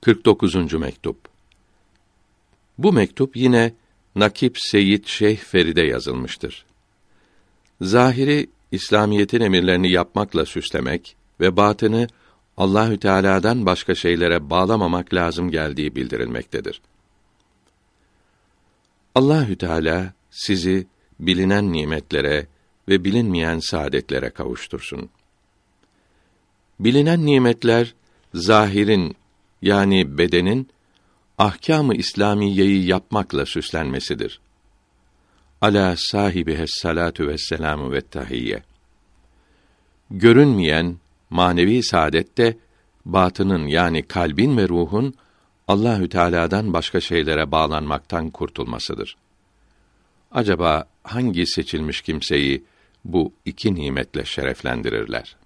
49. mektup. Bu mektup yine Nakip Seyyid Şeyh Feride yazılmıştır. Zahiri İslamiyetin emirlerini yapmakla süslemek ve batını Allahü Teala'dan başka şeylere bağlamamak lazım geldiği bildirilmektedir. Allahü Teala sizi bilinen nimetlere ve bilinmeyen saadetlere kavuştursun. Bilinen nimetler zahirin yani bedenin ahkâm-ı İslamiyeyi yapmakla süslenmesidir. Ala sahibi salatu ve selamu ve tahiyye. Görünmeyen manevi saadet de batının yani kalbin ve ruhun Allahü Teala'dan başka şeylere bağlanmaktan kurtulmasıdır. Acaba hangi seçilmiş kimseyi bu iki nimetle şereflendirirler?